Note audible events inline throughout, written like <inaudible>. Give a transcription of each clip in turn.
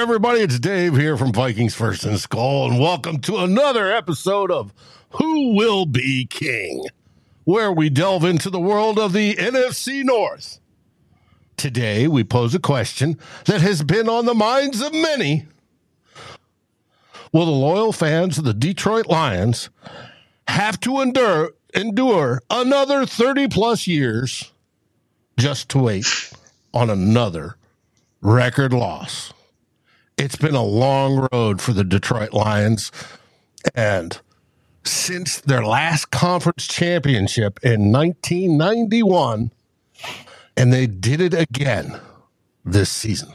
everybody, it's Dave here from Vikings First and Skol, and welcome to another episode of Who Will Be King, where we delve into the world of the NFC North. Today, we pose a question that has been on the minds of many. Will the loyal fans of the Detroit Lions have to endure endure another 30 plus years just to wait on another record loss? It's been a long road for the Detroit Lions. And since their last conference championship in 1991, and they did it again this season.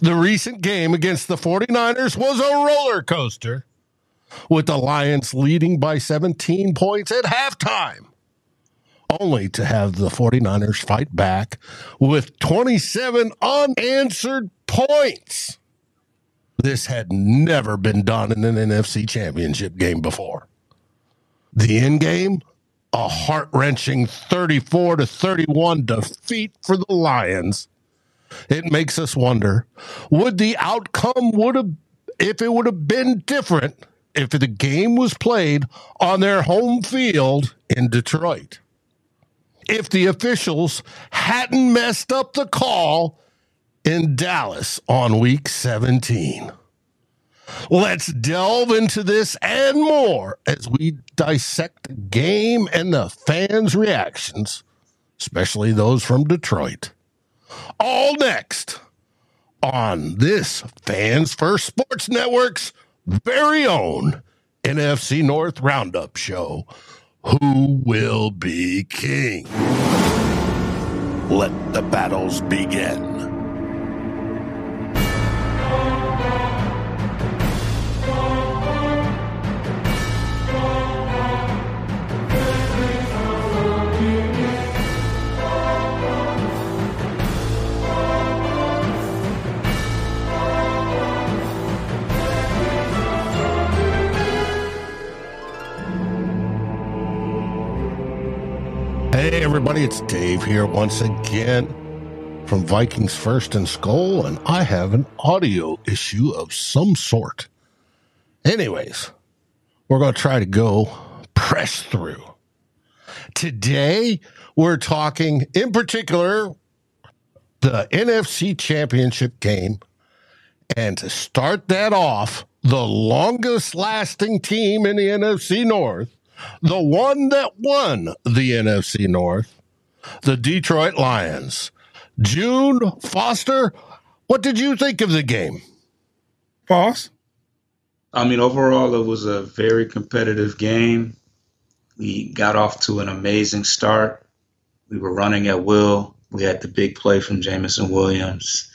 The recent game against the 49ers was a roller coaster, with the Lions leading by 17 points at halftime, only to have the 49ers fight back with 27 unanswered points. This had never been done in an NFC championship game before. The end game, a heart wrenching 34 to 31 defeat for the Lions. It makes us wonder would the outcome would have if it would have been different if the game was played on their home field in Detroit. If the officials hadn't messed up the call in Dallas on week 17. Let's delve into this and more as we dissect the game and the fans' reactions, especially those from Detroit. All next on this Fans First Sports Network's very own NFC North Roundup show. Who will be king? Let the battles begin. Hey, everybody, it's Dave here once again from Vikings First and Skol, and I have an audio issue of some sort. Anyways, we're going to try to go press through. Today, we're talking in particular the NFC Championship game. And to start that off, the longest lasting team in the NFC North the one that won the NFC North, the Detroit Lions. June Foster, what did you think of the game? Boss? I mean, overall, it was a very competitive game. We got off to an amazing start. We were running at will. We had the big play from Jameson Williams.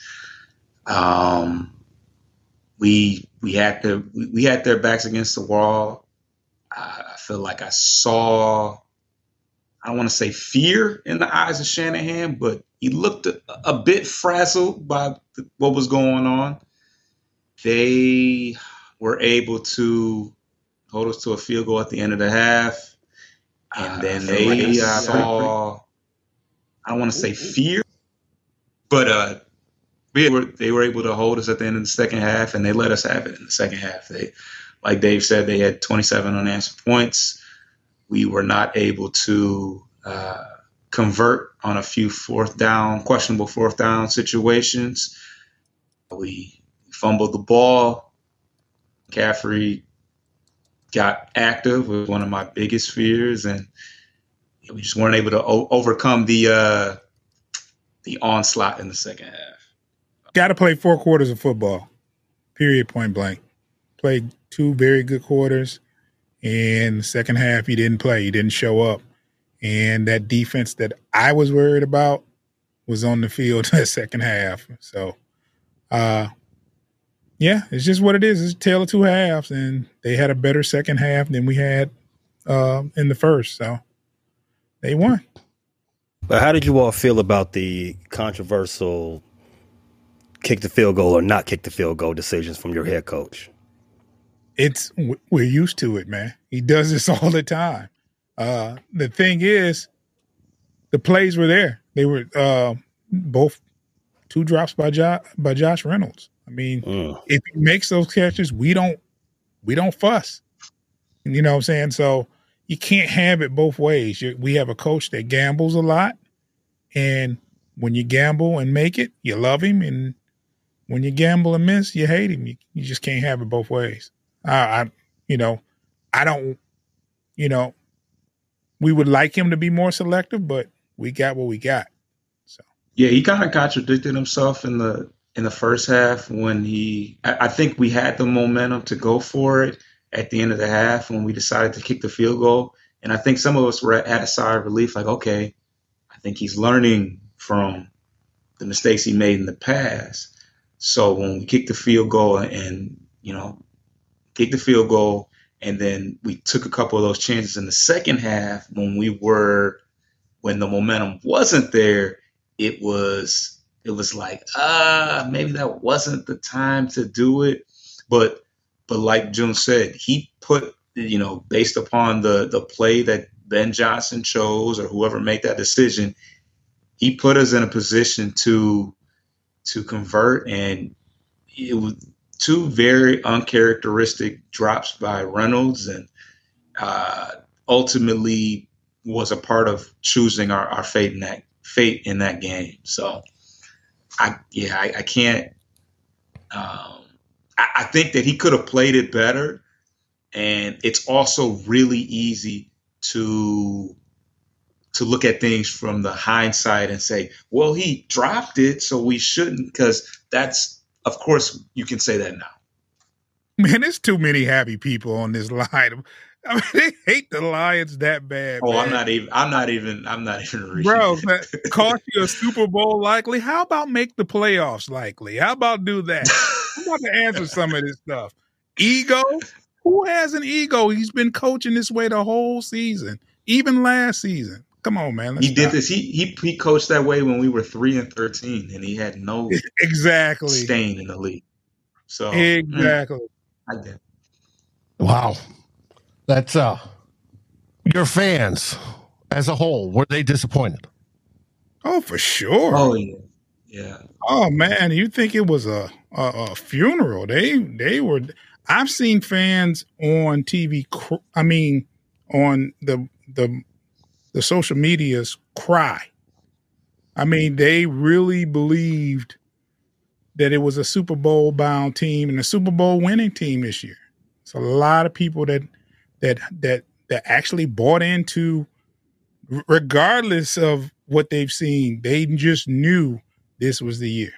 Um, we we had their we had their backs against the wall. I feel like I saw, I don't want to say fear in the eyes of Shanahan, but he looked a, a bit frazzled by the, what was going on. They were able to hold us to a field goal at the end of the half. And then they like uh, saw, I don't want to say fear, but uh, we were, they were able to hold us at the end of the second half, and they let us have it in the second half. They like Dave said, they had 27 unanswered points. We were not able to uh, convert on a few fourth down, questionable fourth down situations. We fumbled the ball. Caffrey got active was one of my biggest fears, and we just weren't able to o- overcome the uh, the onslaught in the second half. Got to play four quarters of football. Period. Point blank. Played two very good quarters. And second half, he didn't play. He didn't show up. And that defense that I was worried about was on the field <laughs> the second half. So, uh, yeah, it's just what it is. It's a tale of two halves, and they had a better second half than we had uh, in the first. So they won. But how did you all feel about the controversial kick the field goal or not kick the field goal decisions from your head coach? It's we're used to it, man. He does this <laughs> all the time. Uh, the thing is, the plays were there. They were uh, both two drops by jo- by Josh Reynolds. I mean, mm. if he makes those catches, we don't we don't fuss. You know what I'm saying? So you can't have it both ways. You, we have a coach that gambles a lot, and when you gamble and make it, you love him, and when you gamble and miss, you hate him. You, you just can't have it both ways. I, I, you know, I don't, you know, we would like him to be more selective, but we got what we got. So yeah, he kind of contradicted himself in the in the first half when he. I, I think we had the momentum to go for it at the end of the half when we decided to kick the field goal, and I think some of us were at a sigh of relief, like, okay, I think he's learning from the mistakes he made in the past. So when we kicked the field goal and you know kicked the field goal and then we took a couple of those chances in the second half when we were when the momentum wasn't there, it was it was like, ah, maybe that wasn't the time to do it. But but like June said, he put you know, based upon the the play that Ben Johnson chose or whoever made that decision, he put us in a position to to convert and it was two very uncharacteristic drops by Reynolds and uh, ultimately was a part of choosing our, our fate in that fate in that game. So I yeah, I, I can't um, I, I think that he could have played it better. And it's also really easy to to look at things from the hindsight and say, well, he dropped it, so we shouldn't, because that's, of course, you can say that now. Man, there's too many happy people on this line. <laughs> I mean, they hate the Lions that bad. Oh, man. I'm not even. I'm not even. I'm not even. Reading. Bro, cost you a Super Bowl likely. How about make the playoffs likely? How about do that? I'm about to answer <laughs> some of this stuff. Ego. Who has an ego? He's been coaching this way the whole season, even last season. Come on, man. he did this. He, he he coached that way when we were three and thirteen, and he had no <laughs> exactly stain in the league. So exactly, mm, I did. Wow, that's uh, your fans as a whole were they disappointed? Oh, for sure. Oh yeah, yeah. Oh man, you think it was a a, a funeral? They they were. I've seen fans on TV. I mean, on the the the social medias cry. I mean, they really believed that it was a Super Bowl bound team and a Super Bowl winning team this year. It's a lot of people that that that that actually bought into regardless of what they've seen, they just knew this was the year.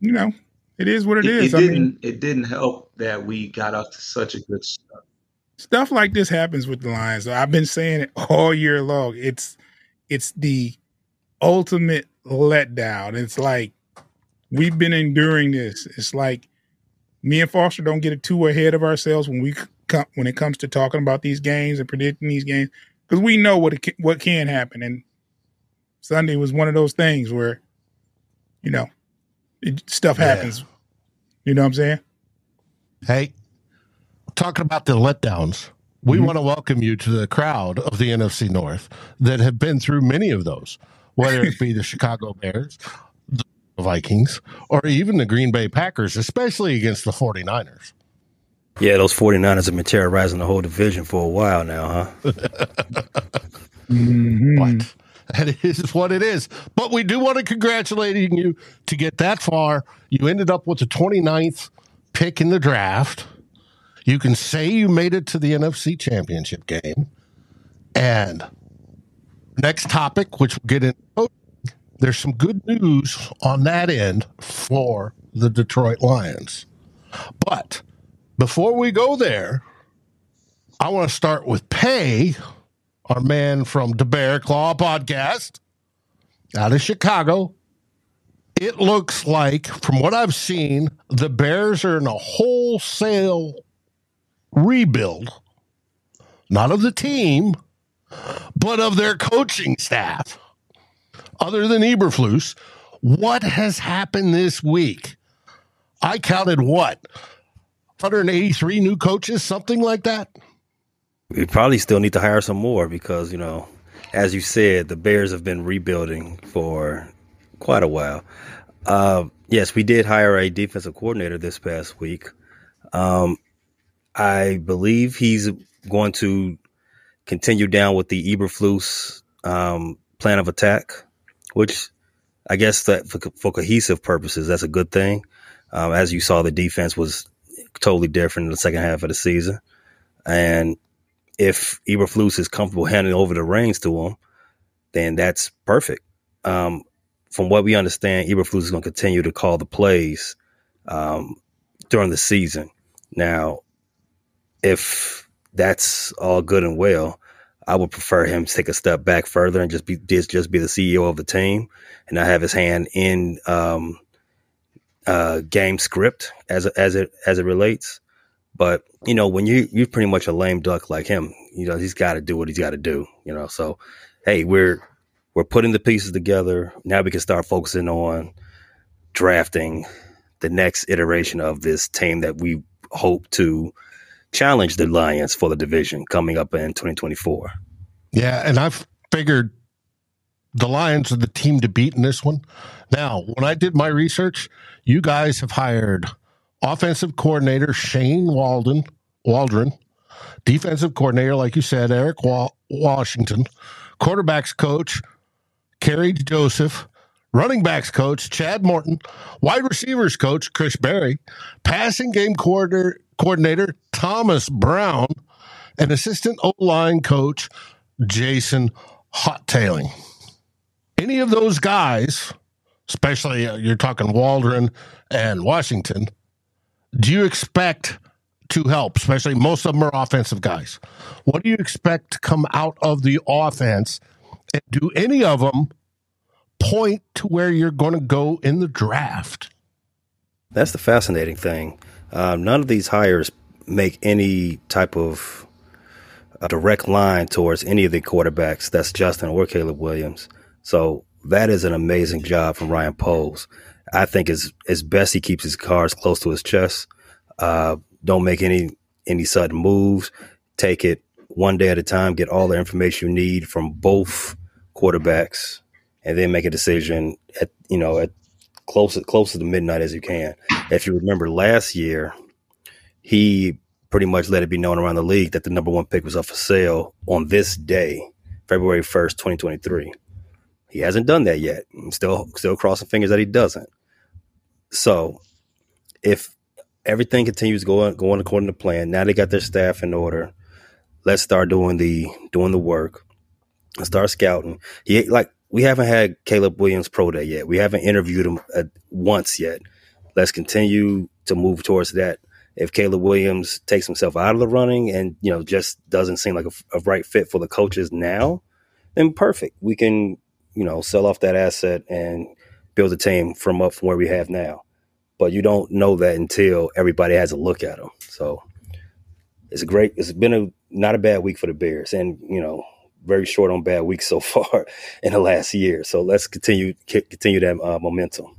You know, it is what it, it is. It didn't mean, it didn't help that we got off to such a good start stuff like this happens with the Lions. I've been saying it all year long. It's it's the ultimate letdown. It's like we've been enduring this. It's like me and Foster don't get too ahead of ourselves when we come when it comes to talking about these games and predicting these games because we know what it, what can happen. And Sunday was one of those things where, you know, it, stuff happens. Yeah. You know what I'm saying? Hey, talking about the letdowns, we mm-hmm. want to welcome you to the crowd of the NFC North that have been through many of those, whether it be the Chicago Bears, the Vikings, or even the Green Bay Packers, especially against the 49ers. Yeah, those 49ers have been terrorizing the whole division for a while now, huh? <laughs> mm-hmm. What? That is what it is. But we do want to congratulate you to get that far. You ended up with the 29th pick in the draft you can say you made it to the NFC championship game. And next topic, which we'll get into, oh, there's some good news on that end for the Detroit Lions. But before we go there, I want to start with Pay, our man from the Bear Claw podcast out of Chicago. It looks like, from what I've seen, the Bears are in a wholesale rebuild, not of the team, but of their coaching staff. Other than Eberflus, what has happened this week? I counted what? 183 new coaches, something like that? We probably still need to hire some more because, you know, as you said, the Bears have been rebuilding for quite a while. Uh, yes, we did hire a defensive coordinator this past week. Um, I believe he's going to continue down with the Eberflus um, plan of attack, which I guess that for, for cohesive purposes, that's a good thing. Um, as you saw, the defense was totally different in the second half of the season, and if Eberflus is comfortable handing over the reins to him, then that's perfect. Um, from what we understand, Eberflus is going to continue to call the plays um, during the season. Now, if that's all good and well, I would prefer him to take a step back further and just be just, just be the CEO of the team and not have his hand in um, uh, game script as as it as it relates. But you know, when you you're pretty much a lame duck like him, you know, he's got to do what he's got to do. You know, so hey, we're we're putting the pieces together. Now we can start focusing on drafting the next iteration of this team that we hope to challenge the Lions for the division coming up in 2024. Yeah, and I've figured the Lions are the team to beat in this one. Now, when I did my research, you guys have hired offensive coordinator Shane Walden, Waldron, defensive coordinator, like you said, Eric Wa- Washington, quarterbacks coach Kerry Joseph, running backs coach Chad Morton, wide receivers coach Chris Beatty, passing game coordinator, coordinator Thomas Brown, and assistant O line coach Jason Houghtaling. Any of those guys, especially uh, you're talking Waldron and Washington, do you expect to help? Especially most of them are offensive guys. What do you expect to come out of the offense? And do any of them point to where you're going to go in the draft? That's the fascinating thing. Um, none of these hires make any type of a direct line towards any of the quarterbacks. That's Justin or Caleb Williams. So that is an amazing job from Ryan Poles. I think as as best he keeps his cards close to his chest. Uh, don't make any any sudden moves. Take it one day at a time. Get all the information you need from both quarterbacks, and then make a decision at you know at close close to midnight as you can. If you remember last year, he pretty much let it be known around the league that the number one pick was up for sale on this day, February first, twenty twenty three. He hasn't done that yet. I'm still still crossing fingers that he doesn't. So, if everything continues going going according to plan, now they got their staff in order. Let's start doing the doing the work. Let's start scouting. He like we haven't had Caleb Williams pro day yet. We haven't interviewed him uh, once yet. Let's continue to move towards that. If Caleb Williams takes himself out of the running and you know just doesn't seem like a, a right fit for the coaches now, then perfect. We can you know, sell off that asset and build a team from up from where we have now. But you don't know that until everybody has a look at them. So it's a great. It's been a not a bad week for the Bears, and you know, very short on bad weeks so <laughs> far in the last year. So let's continue continue that uh, momentum.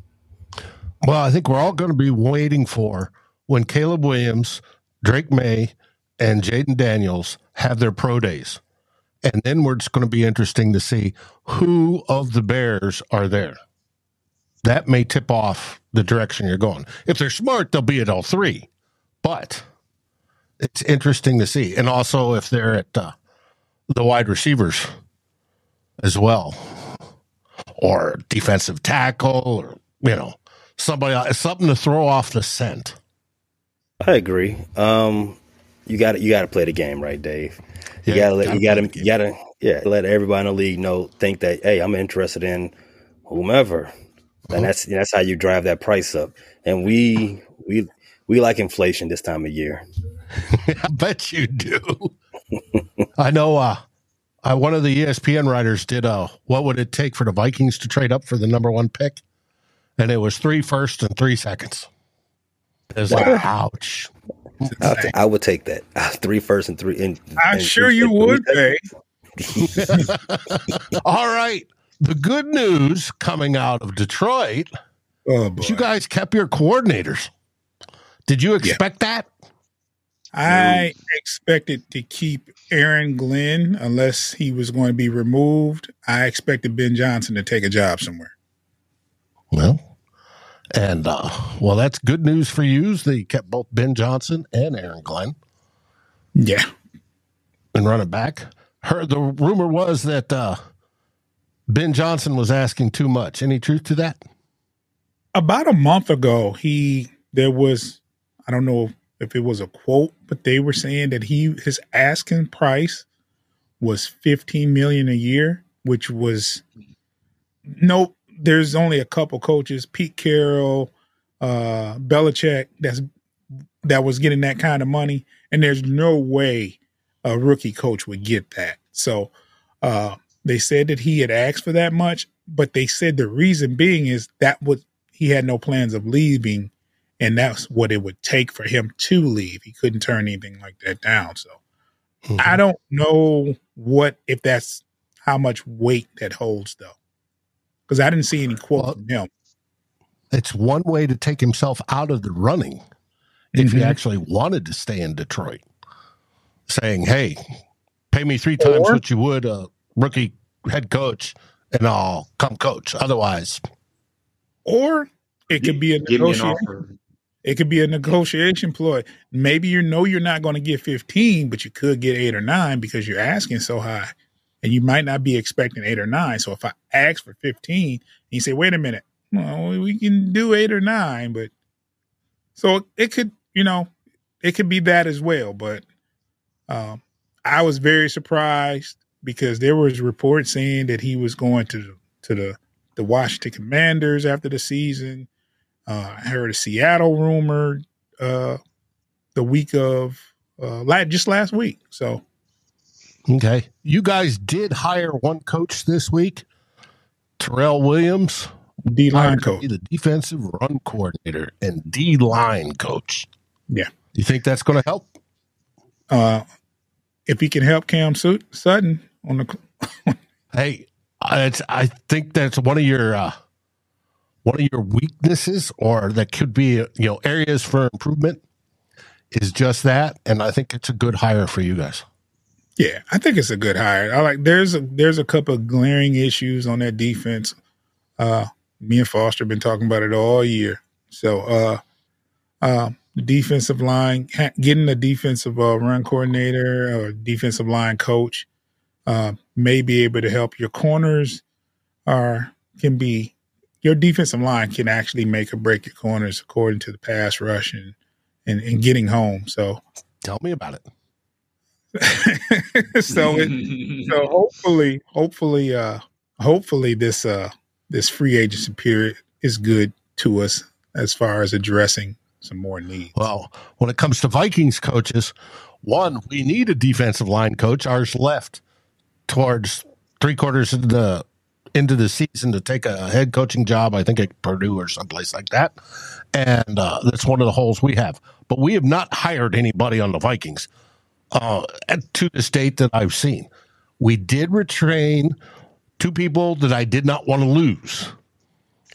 Well, I think we're all going to be waiting for when Caleb Williams, Drake Maye, and Jayden Daniels have their pro days. And then we're just going to be interesting to see who of the Bears are there. That may tip off the direction you're going. If they're smart, they'll be at all three. But it's interesting to see. And also if they're at uh, the wide receivers as well, or defensive tackle, or, you know, somebody something to throw off the scent. I agree. Um, you got you got to play the game right, Dave. You yeah, gotta let, you gotta you gotta yeah let everybody in the league know think that hey I'm interested in whomever, uh-huh. and that's that's how you drive that price up. And we we we like inflation this time of year. <laughs> I bet you do. <laughs> I know. Uh, I, one of the ESPN writers did. Uh, what would it take for the Vikings to trade up for the number one pick? And it was three first and three seconds. It was wow. like, ouch. T- I would take that <laughs> three first and three. And, I'm and sure you would, pay. <laughs> All right. The good news coming out of Detroit. Oh, you guys kept your coordinators. Did you expect yeah. that? I expected to keep Aaron Glenn unless he was going to be removed. I expected Ben Johnson to take a job somewhere. Well, And uh, well, that's good news for you. They kept both Ben Johnson and Aaron Glenn. Yeah. And running back. Heard the rumor was that uh, Ben Johnson was asking too much. Any truth to that? About a month ago, he there was I don't know if it was a quote, but they were saying that he his asking price was 15 million a year, which was nope. there's only a couple coaches, Pete Carroll, uh Belichick that's that was getting that kind of money and there's no way a rookie coach would get that. So uh they said that he had asked for that much, but they said the reason being is that would he had no plans of leaving and that's what it would take for him to leave. He couldn't turn anything like that down. So mm-hmm. I don't know what if that's how much weight that holds though, because I didn't see any quote well, from him. It's one way to take himself out of the running if mm-hmm. he actually wanted to stay in Detroit, saying, "Hey, pay me three times or, what you would a rookie head coach, and I'll come coach." Otherwise, or it could be a negotiation. It could be a negotiation ploy. Maybe you know you're not going to get 15, but you could get eight or nine because you're asking so high. And you might not be expecting eight or nine. So if I ask for 15, you say, wait a minute, well, we can do eight or nine, but so it could, you know, it could be that as well. But um, I was very surprised because there was reports saying that he was going to to the the Washington Commanders after the season. Uh, I heard a Seattle rumor uh, the week of uh, just last week. So, okay, you guys did hire one coach this week, Terrell Williams, D line coach, the defensive run coordinator and D line coach. Yeah, you think that's going to help? Uh, if he can help Cam Sutton on the. <laughs> hey, I think that's one of your uh, one of your weaknesses or that could be you know areas for improvement is just that and i think it's a good hire for you guys. Yeah i think it's a good hire. I like there's a there's a couple of glaring issues on that defense. Uh me and foster have been talking about it all year. So uh uh the defensive line getting a defensive uh, run coordinator or defensive line coach uh, may be able to help. Your corners are can be your defensive line can actually make or break your corners according to the pass rush and, and, and getting home. So tell me about it. <laughs> so it, so hopefully hopefully uh hopefully this uh this free agency period is good to us as far as addressing some more needs. Well, when it comes to Vikings coaches, one, we need a defensive line coach. Ours left towards three quarters of the into the season to take a head coaching job, I think at Purdue or someplace like that. And uh, that's one of the holes we have. But we have not hired anybody on the Vikings uh, to the state that I've seen. We did retrain two people that I did not want to lose.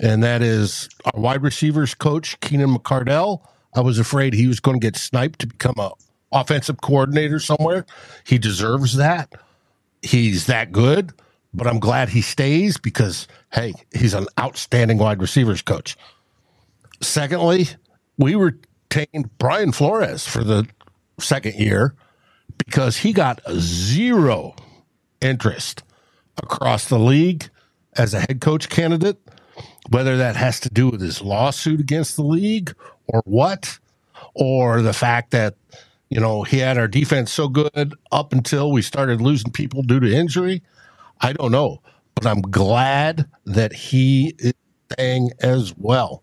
And that is our wide receivers coach, Keenan McCardell. I was afraid he was going to get sniped to become a offensive coordinator somewhere. He deserves that. He's that good but I'm glad he stays because, hey, he's an outstanding wide receivers coach. Secondly, we retained Brian Flores for the second year because he got zero interest across the league as a head coach candidate, whether that has to do with his lawsuit against the league or what, or the fact that, you know, he had our defense so good up until we started losing people due to injury. I don't know, but I'm glad that he is staying as well.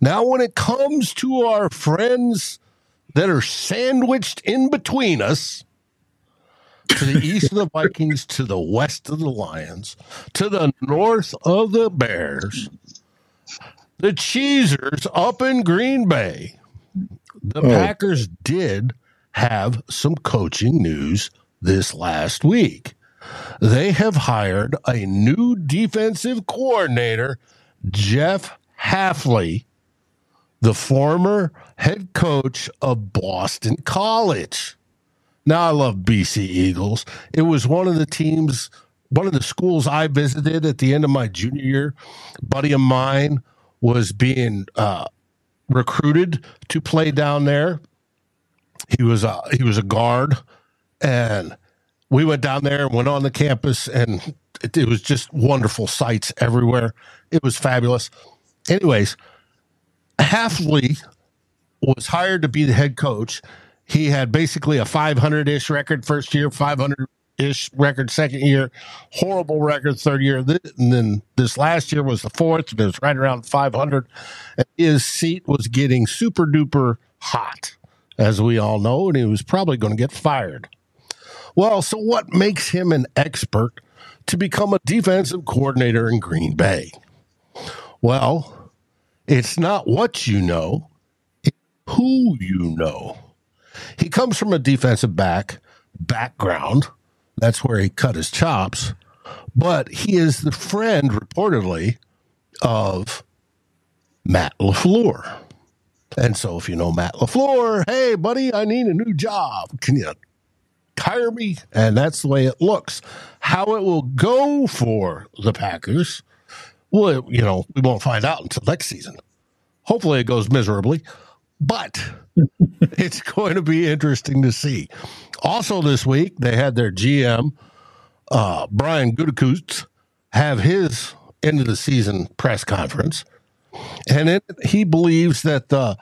Now, when it comes to our friends that are sandwiched in between us, to the east of the <laughs> Vikings, to the west of the Lions, to the north of the Bears, the Cheesers up in Green Bay, the oh. Packers did have some coaching news this last week they have hired a new defensive coordinator, Jeff Hafley, the former head coach of Boston College. Now, I love BC Eagles. It was one of the teams, one of the schools I visited at the end of my junior year. A buddy of mine was being uh, recruited to play down there. He was a, he was a guard, and we went down there and went on the campus, and it, it was just wonderful sights everywhere. It was fabulous. Anyways, Hafley was hired to be the head coach. He had basically a 500 ish record first year, 500 ish record second year, horrible record third year. And then this last year was the fourth, and it was right around 500. And his seat was getting super duper hot, as we all know, and he was probably going to get fired. Well, so what makes him an expert to become a defensive coordinator in Green Bay? Well, it's not what you know, it's who you know. He comes from a defensive back background that's where he cut his chops. But he is the friend, reportedly, of Matt LaFleur. And so if you know Matt LaFleur, hey, buddy, I need a new job. Can you hire me? And that's the way it looks. How it will go for the Packers, well, you know, we won't find out until next season. Hopefully it goes miserably, but <laughs> it's going to be interesting to see. Also, this week they had their GM uh, Brian Gutekunst have his end of the season press conference, and it, he believes that the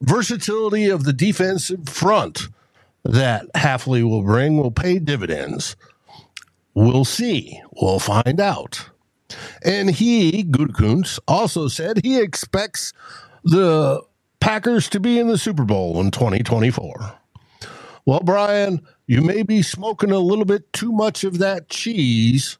versatility of the defensive front that Hafley will bring will pay dividends. We'll see. We'll find out. And he, Gutekunst, also said he expects the Packers to be in the Super Bowl in 2024. Well, Brian, you may be smoking a little bit too much of that cheese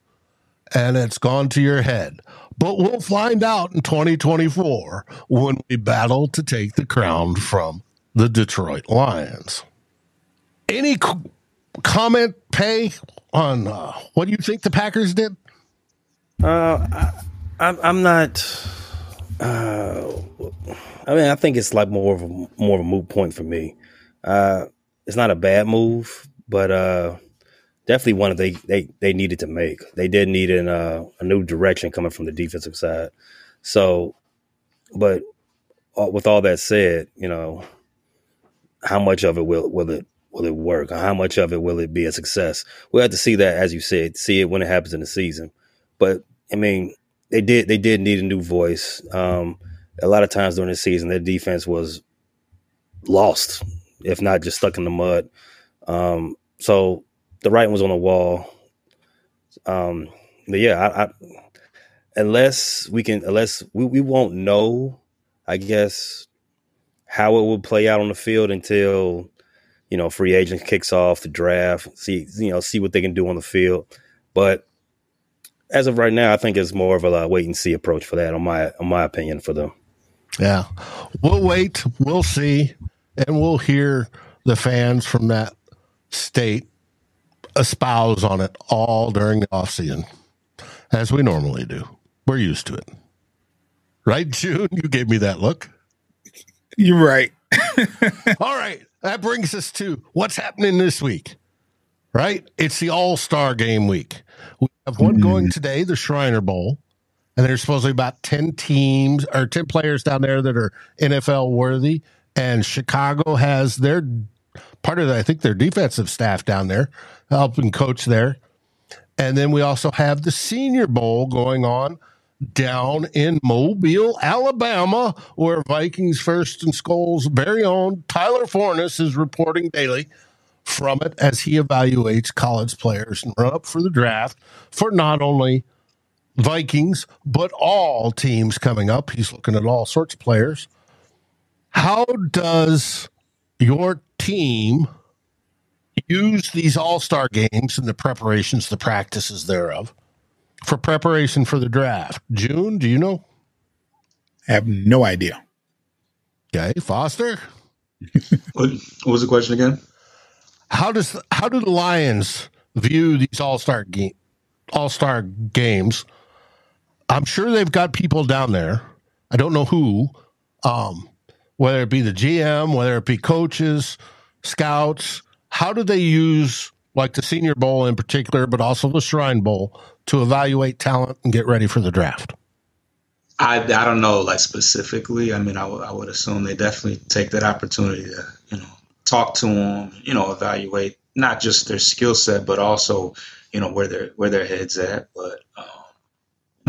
and it's gone to your head. But we'll find out in 2024 when we battle to take the crown from the Detroit Lions. Any comment, Pay, on uh, what do you think the Packers did? Uh, I, I'm, I'm not. Uh, I mean, I think it's like more of a more of a moot point for me. Uh, it's not a bad move, but uh, definitely one that they, they they needed to make. They did need an, uh, a new direction coming from the defensive side. So, but uh, with all that said, you know, how much of it will will it will it work? How much of it will it be a success? We'll have to see that, as you said, see it when it happens in the season. But I mean, they did they did need a new voice. Um, a lot of times during the season, their defense was lost, if not just stuck in the mud. Um, so the writing was on the wall. Um, but yeah, I, I, unless we can, unless we, we won't know, I guess, how it will play out on the field until you know free agent kicks off the draft. See, you know, see what they can do on the field. But as of right now, I think it's more of a uh, wait and see approach for that. On my, on my opinion, for them. Yeah, we'll wait, we'll see, and we'll hear the fans from that state espouse on it all during the off season, as we normally do. We're used to it, right, June? You gave me that look. You're right. <laughs> all right, that brings us to what's happening this week. Right, it's the All Star Game week. We have one mm-hmm. going today, the Shriner Bowl and there's supposedly about 10 teams or 10 players down there that are NFL worthy. And Chicago has their part of, the, I think, their defensive staff down there helping coach there. And then we also have the Senior Bowl going on down in Mobile, Alabama, where Vikings First and Skol's very own Tyler Forness is reporting daily from it as he evaluates college players and run up for the draft for not only Vikings, but all teams coming up. He's looking at all sorts of players. How does your team use these all star games and the preparations, the practices thereof, for preparation for the draft? June, do you know? I have no idea. Okay, Foster. what, what was the question again? How does how do the Lions view these all star game all star games I'm sure they've got people down there. I don't know who, um, whether it be the GM, whether it be coaches, scouts. How do they use like the Senior Bowl in particular, but also the Shrine Bowl to evaluate talent and get ready for the draft? I, I don't know like specifically. I mean, I, w- I would assume they definitely take that opportunity to you know talk to them, you know, evaluate not just their skill set, but also you know where their where their heads at. But um,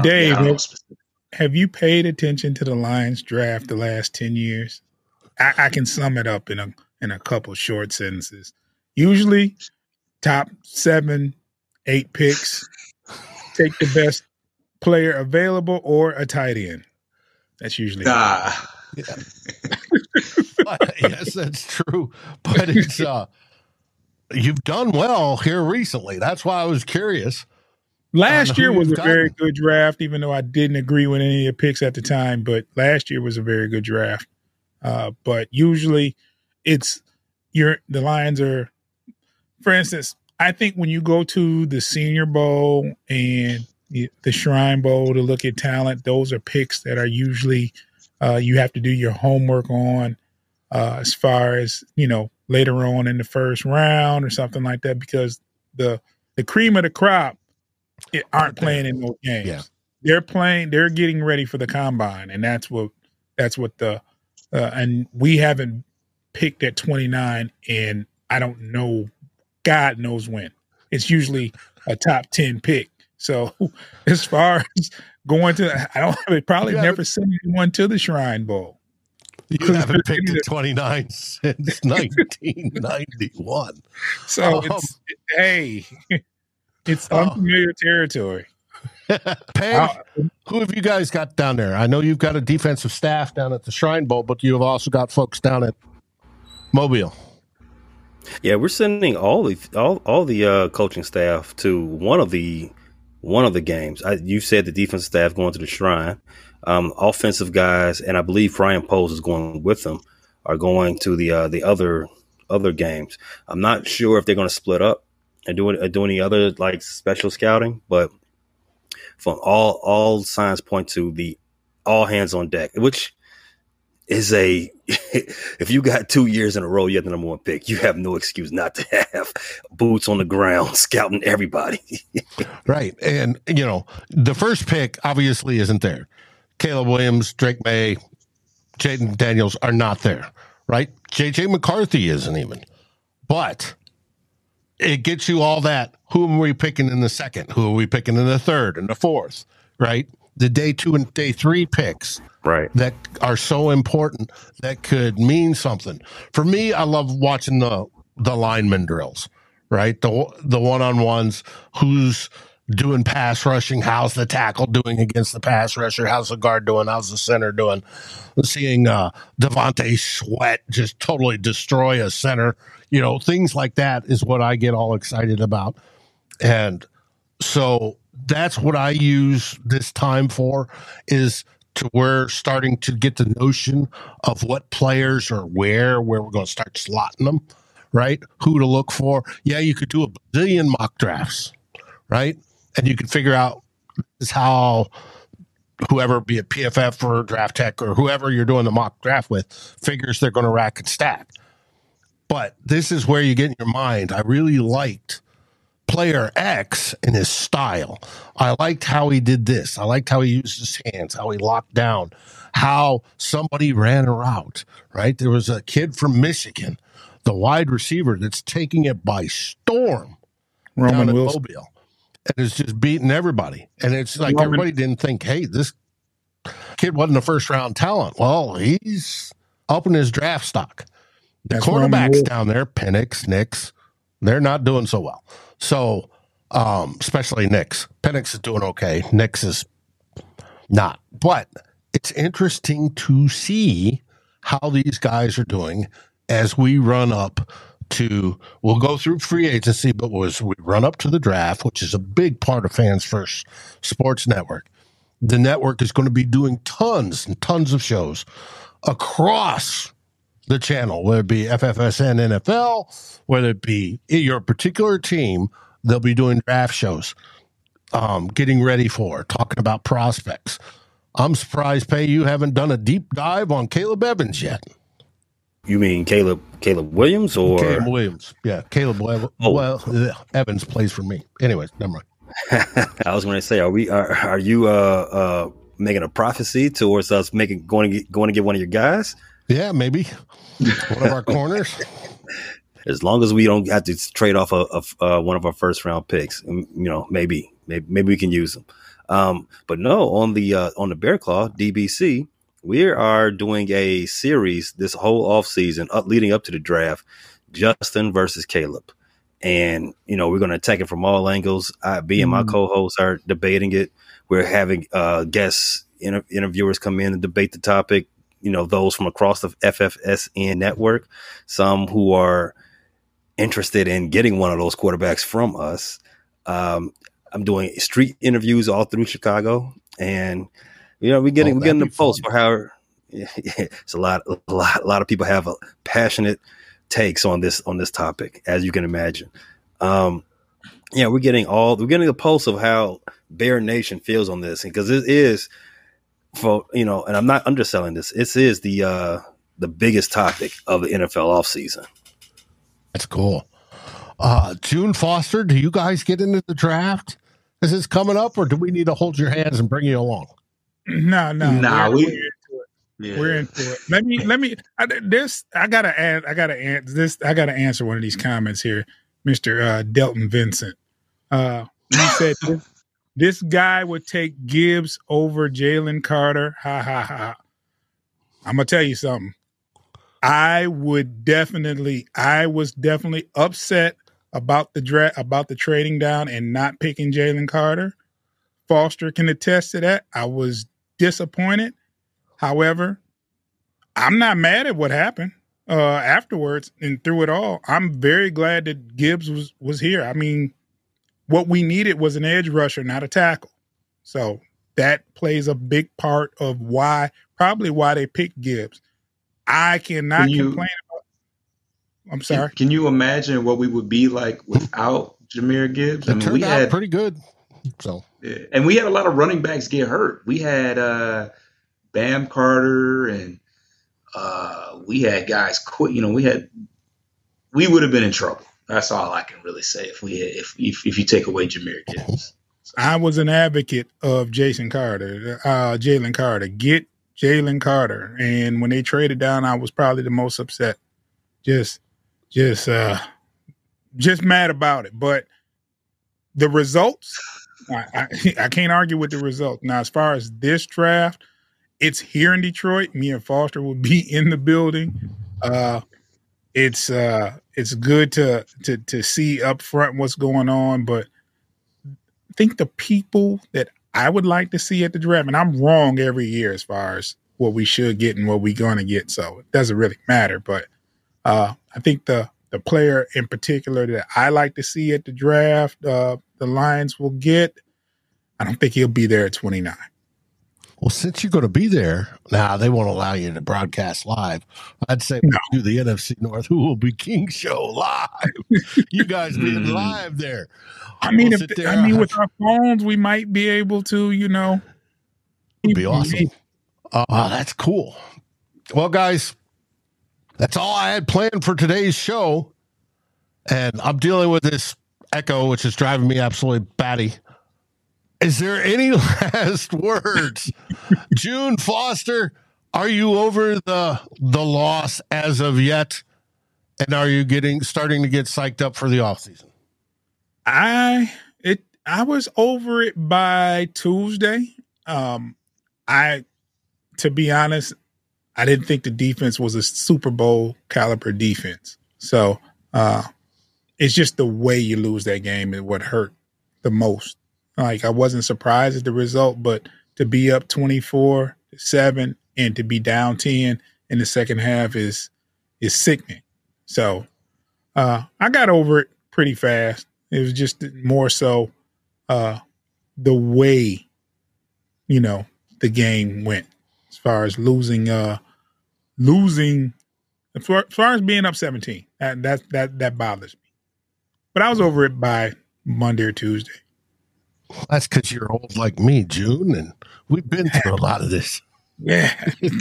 Dave, yeah, I don't know have, have you paid attention to the Lions draft the last ten years? I, I can sum it up in a in a couple short sentences. Usually, top seven, eight picks, take the best player available or a tight end. That's usually Ah, <laughs> Yeah. But, yes, that's true. But it's uh you've done well here recently. That's why I was curious. Last year was a you've very good draft, even though I didn't agree with any of the picks at the time. But last year was a very good draft. Uh, but usually, it's your the Lions are, for instance, I think when you go to the Senior Bowl and the Shrine Bowl to look at talent, those are picks that are usually uh, you have to do your homework on, uh, as far as you know later on in the first round or something like that, because the the cream of the crop it aren't playing in those games. Yeah. They're playing. They're getting ready for the combine, and that's what that's what the uh, and we haven't picked at 29, and I don't know. God knows when. It's usually a top 10 pick. So <laughs> as far as going to, I don't. I probably never sent anyone to the Shrine Bowl. You haven't picked at 29 since <laughs> 1991. So Um, it's hey, <laughs> it's Oh. unfamiliar territory. Uh, who have you guys got down there? I know you've got a defensive staff down at the Shrine Bowl, but you have also got folks down at Mobile. Yeah, we're sending all the all, all the uh, coaching staff to one of the one of the games. I, you said the defensive staff going to the Shrine, um, offensive guys, and I believe Ryan Poles is going with them. Are going to the uh, the other other games. I'm not sure if they're going to split up and do uh, do any other like special scouting, but from all all signs point to the all hands on deck, which is a if you got two years in a row, you have the number one pick. You have no excuse not to have boots on the ground <laughs> scouting everybody. <laughs> Right. And, you know, the first pick obviously isn't there. Caleb Williams, Drake Maye, Jayden Daniels are not there, right? JJ McCarthy isn't even. But it gets you all that. Who are we picking in the second? Who are we picking in the third and the fourth, right? The day two and day three picks right. that are so important that could mean something. For me, I love watching the the lineman drills, right? The the one on ones, who's doing pass rushing, how's the tackle doing against the pass rusher, how's the guard doing, how's the center doing. Seeing uh T'Vondre Sweat just totally destroy a center, you know, things like that is what I get all excited about. And so that's what I use this time for is to we're starting to get the notion of what players are where, where we're going to start slotting them, right? Who to look for. Yeah, you could do a bazillion mock drafts, right? And you can figure out is how whoever, be a PFF or Draft Tech or whoever you're doing the mock draft with, figures they're going to rack and stack. But this is where you get in your mind. I really liked player X in his style. I liked how he did this. I liked how he used his hands, how he locked down, how somebody ran a route, right? There was a kid from Michigan, the wide receiver that's taking it by storm down Roman at Wilson. Mobile and is just beating everybody. And it's like Roman- everybody didn't think, hey, this kid wasn't a first round talent. Well, he's up in his draft stock. The That's Roman quarterbacks down there, Penix, Nix, they're not doing so well. So, um, especially Nix. Penix is doing okay. Nix is not. But it's interesting to see how these guys are doing as we run up to we'll go through free agency, but as we run up to the draft, which is a big part of Fans First Sports Network. The network is going to be doing tons and tons of shows across the channel, whether it be FFSN NFL, whether it be your particular team, they'll be doing draft shows, um, getting ready for, talking about prospects. I'm surprised, Pay, you haven't done a deep dive on Caleb Evans yet. You mean Caleb Caleb Williams or Caleb Williams. Yeah, Caleb Wel- Oh. well, ugh, Evans plays for me. Anyways, never mind. <laughs> I was going to say, are we are, are you uh, uh, making a prophecy towards us making going to get, going to get one of your guys? Yeah, maybe one of our corners. <laughs> As long as we don't have to trade off a, a uh, one of our first round picks, you know, maybe maybe maybe we can use them. Um, but no, on the uh, on the Bear Claw DBC, we are doing a series this whole off season, up leading up to the draft. Justin versus Caleb, and you know we're going to attack it from all angles. I, I, B and my mm. co-hosts are debating it. We're having uh, guests, inter- interviewers come in and debate the topic. You know, those from across the FFSN network, some who are interested in getting one of those quarterbacks from us. Um, I'm doing street interviews all through Chicago, and you know, we're getting oh, we're getting the pulse for how. <laughs> Yeah, it's a lot, a lot, a lot of people have a passionate takes on this on this topic, as you can imagine. Um, yeah, we're getting all we're getting the pulse of how Bear Nation feels on this, because it is for you know, and I'm not underselling this. This is the uh the biggest topic of the NFL offseason. That's cool. Uh June Foster, do you guys get into the draft? Is this coming up, or do we need to hold your hands and bring you along? No, no, nah, we're, we, we're into it. Yeah. We're into it. Let me, let me. I, this, I gotta add. I gotta answer this. I gotta answer one of these comments here, Mister uh, Delton Vincent. Uh, he said this, guy would take Gibbs over Jalen Carter. Ha ha ha. I'm gonna tell you something. I would definitely. I was definitely upset about the draft, about the trading down and not picking Jalen Carter. Foster can attest to that. I was disappointed. However, I'm not mad at what happened uh, afterwards and through it all. I'm very glad that Gibbs was was here. I mean, what we needed was an edge rusher, not a tackle. So that plays a big part of why, probably why they picked Gibbs. I cannot can you, complain about. I'm sorry. Can, can, you imagine what we would be like without Jahmyr Gibbs? It I mean, turned we out had pretty good. So and we had a lot of running backs get hurt. We had uh, Bam Carter, and uh, we had guys quit. You know, we had we would have been in trouble. That's all I can really say if we if if, if you take away Jahmyr Gibbs. I was an advocate of Jason Carter, uh, Jalen Carter. Get Jalen Carter, and when they traded down, I was probably the most upset. Just, just, uh, just mad about it. But the results I, I, <laughs> I can't argue with the result. Now, as far as this draft, it's here in Detroit. Me and Foster will be in the building. Uh, it's uh, it's good to to to see up front what's going on, but I think the people that I would like to see at the draft, and I'm wrong every year as far as what we should get and what we're going to get, so it doesn't really matter. But uh, I think the the player in particular that I like to see at the draft, uh, the Lions will get. I don't think he'll be there at 29. Well, since you're going to be there, now they won't allow you to broadcast live. I'd say no. do the NFC North Who Will Be King show live. <laughs> you guys being mm. live there. I mean, we'll if, I mean, with our phones, we might be able to, you know. It'd be awesome. Uh, wow, that's cool. Well, guys, that's all I had planned for today's show. And I'm dealing with this echo, which is driving me absolutely batty. Is there any <laughs> last words? June Foster, are you over the the loss as of yet? And are you getting starting to get psyched up for the offseason? I it I was over it by Tuesday. Um I to be honest, I didn't think the defense was a Super Bowl caliber defense. So uh it's just the way you lose that game is what hurt the most. Like I wasn't surprised at the result, but to be up 24 7 and to be down 10 in the second half is is sickening. So uh I got over it pretty fast. It was just more so uh the way you know the game went as far as losing uh losing as far, as, far as being up 17 that that that that bothers me but i was over it by monday or tuesday that's because you're old like me, June, and we've been through a lot of this. Yeah.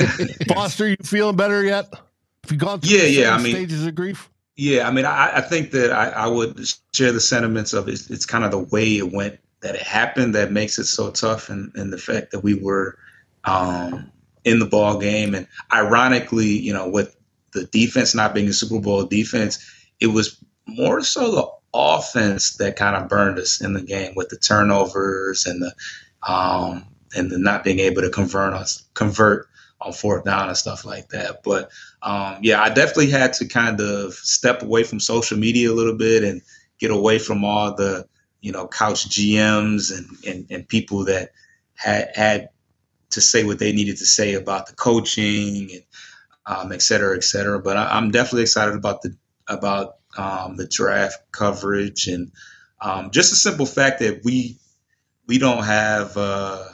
<laughs> Foster, you feeling better yet? Have you gone through yeah, yeah, I mean, stages of grief? Yeah, I mean, I, I think that I, I, would share the sentiments of it's, it's kind of the way it went that it happened that makes it so tough, and, and the fact that we were um, in the ball game, and ironically, you know, with the defense not being a Super Bowl defense, it was more so the offense that kind of burned us in the game with the turnovers and the um, and the not being able to convert us convert on fourth down and stuff like that. But um, yeah, I definitely had to kind of step away from social media a little bit and get away from all the you know couch GMs and and, and people that had had to say what they needed to say about the coaching and um, et cetera, et cetera. But I, am definitely excited about the about um, the draft coverage and um, just the simple fact that we we don't have uh,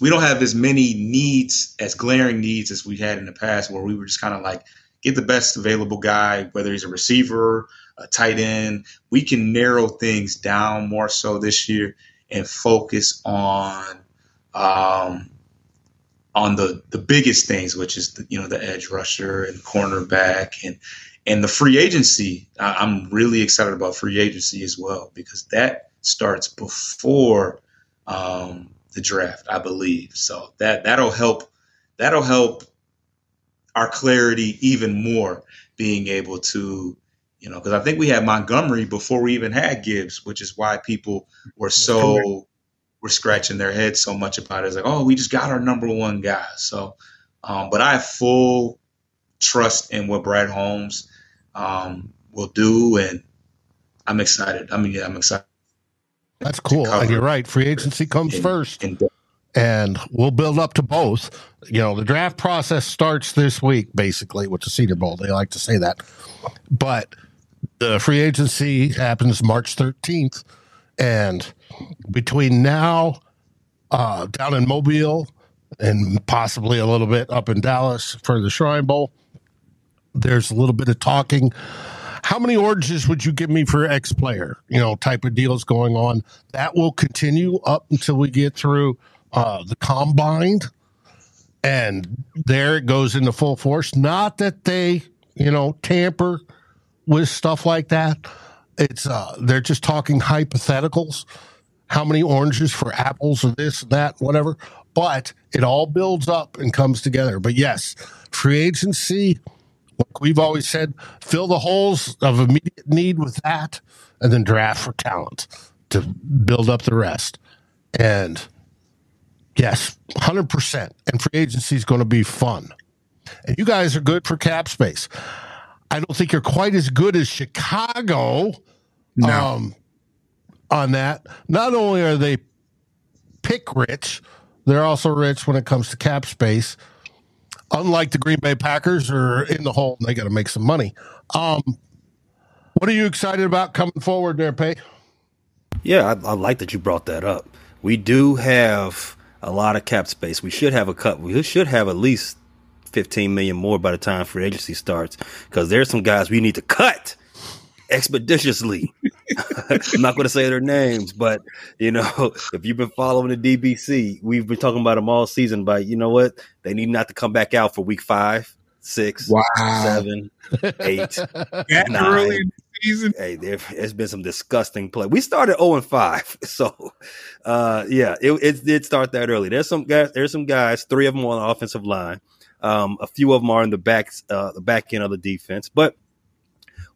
we don't have as many needs as glaring needs as we had in the past, where we were just kind of like get the best available guy, whether he's a receiver, a tight end. We can narrow things down more so this year and focus on um, on the the biggest things, which is the, you know the edge rusher and cornerback and and the free agency. I'm really excited about free agency as well because that starts before um, the draft, I believe. So that that'll help. That'll help our clarity even more. Being able to, you know, because I think we had Montgomery before we even had Gibbs, which is why people were so were scratching their heads so much about it. It's like, oh, we just got our number one guy. So, um, but I have full trust in what Brad Holmes um, will do, and I'm excited. I mean, yeah, I'm excited that's cool. And you're right. Free agency comes in, first. In and we'll build up to both. You know, the draft process starts this week, basically, with the Senior Bowl. They like to say that. But the free agency happens March 13th. And between now, uh, down in Mobile, and possibly a little bit up in Dallas for the Shrine Bowl, there's a little bit of talking how many oranges would you give me for X player? You know, type of deals going on. That will continue up until we get through uh, the combine. And there it goes into full force. Not that they, you know, tamper with stuff like that. It's uh they're just talking hypotheticals. How many oranges for apples or this, that, whatever. But it all builds up and comes together. But yes, free agency like we've always said, fill the holes of immediate need with that, and then draft for talent to build up the rest. And yes, 100%. And free agency is going to be fun. And you guys are good for cap space. I don't think you're quite as good as Chicago no. um, on that. Not only are they pick rich, they're also rich when it comes to cap space unlike the Green Bay Packers, are in the hole and they got to make some money. Um, what are you excited about coming forward there, Pay? Yeah, I, I, like that you brought that up. We do have a lot of cap space. We should have a cut. We should have at least 15 million more by the time free agency starts because there's some guys we need to cut expeditiously. I'm not going to say their names, but you know, if you've been following the DBC, we've been talking about them all season. But you know what? They need not to come back out for week five, six, wow. seven, eight, <laughs> nine. Early in the season. Hey, there, has been some disgusting play. We started zero oh and five, <laughs> so uh, yeah, it, it did start that early. There's some guys. There's some guys. Three of them on the offensive line. Um, a few of them are in the back, uh, the back end of the defense, but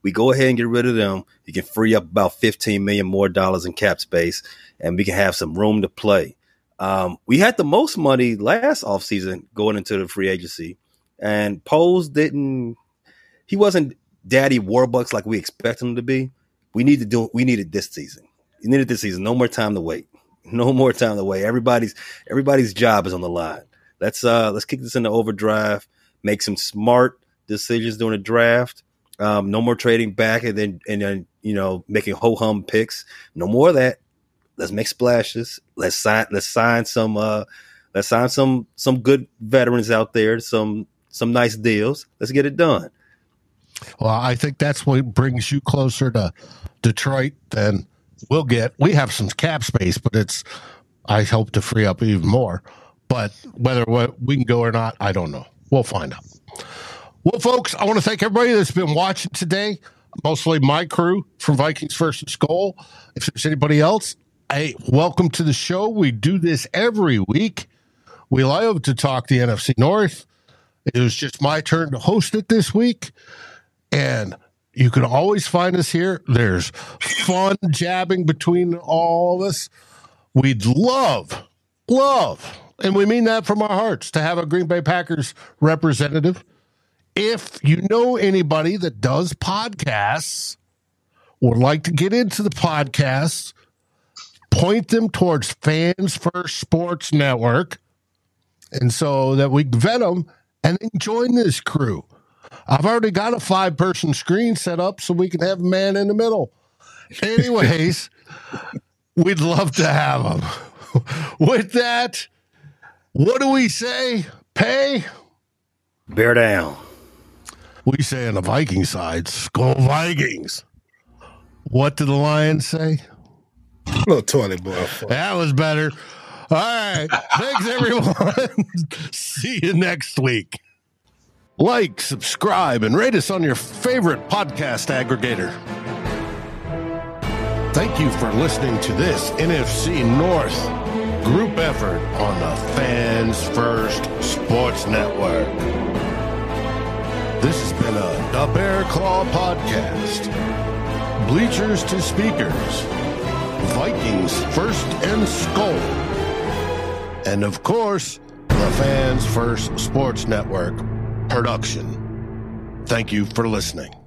we go ahead and get rid of them. You can free up about 15 million more dollars in cap space and we can have some room to play. Um, we had the most money last offseason going into the free agency and Poles didn't, he wasn't daddy warbucks like we expect him to be. We need to do, we needed this season. You needed this season. No more time to wait. <laughs> No more time to wait. Everybody's, everybody's job is on the line. Let's, uh, let's kick this into overdrive, make some smart decisions during the draft um, no more trading back and then and then you know making ho hum picks. No more of that. Let's make splashes. Let's sign. Let's sign some. Uh, let's sign some some good veterans out there. Some some nice deals. Let's get it done. Well, I think that's what brings you closer to Detroit than we'll get. We have some cap space, but it's I hope to free up even more. But whether we can go or not, I don't know. We'll find out. Well, folks, I want to thank everybody that's been watching today, mostly my crew from Vikings First and Skol. If there's anybody else, Hey, welcome to the show. We do this every week. We love to talk the NFC North. It was just my turn to host it this week. And you can always find us here. There's fun jabbing between all of us. We'd love, love, and we mean that from our hearts to have a Green Bay Packers representative. If you know anybody that does podcasts or like to get into the podcasts, point them towards Fans First Sports Network. And so that we vet them and then join this crew. I've already got a five person screen set up so we can have a man in the middle. Anyways, <laughs> we'd love to have them. With that, what do we say? Pay? Bear down. We say on the Viking side, Skol Vikings. What did the Lions say? little toilet boy. That was better. All right. Thanks, everyone. <laughs> See you next week. Like, subscribe, and rate us on your favorite podcast aggregator. Thank you for listening to this NFC North group effort on the Fans First Sports Network. This has been a Bear Claw podcast. Bleachers to speakers. Vikings First and Skol. And of course, the Fans First Sports Network production. Thank you for listening.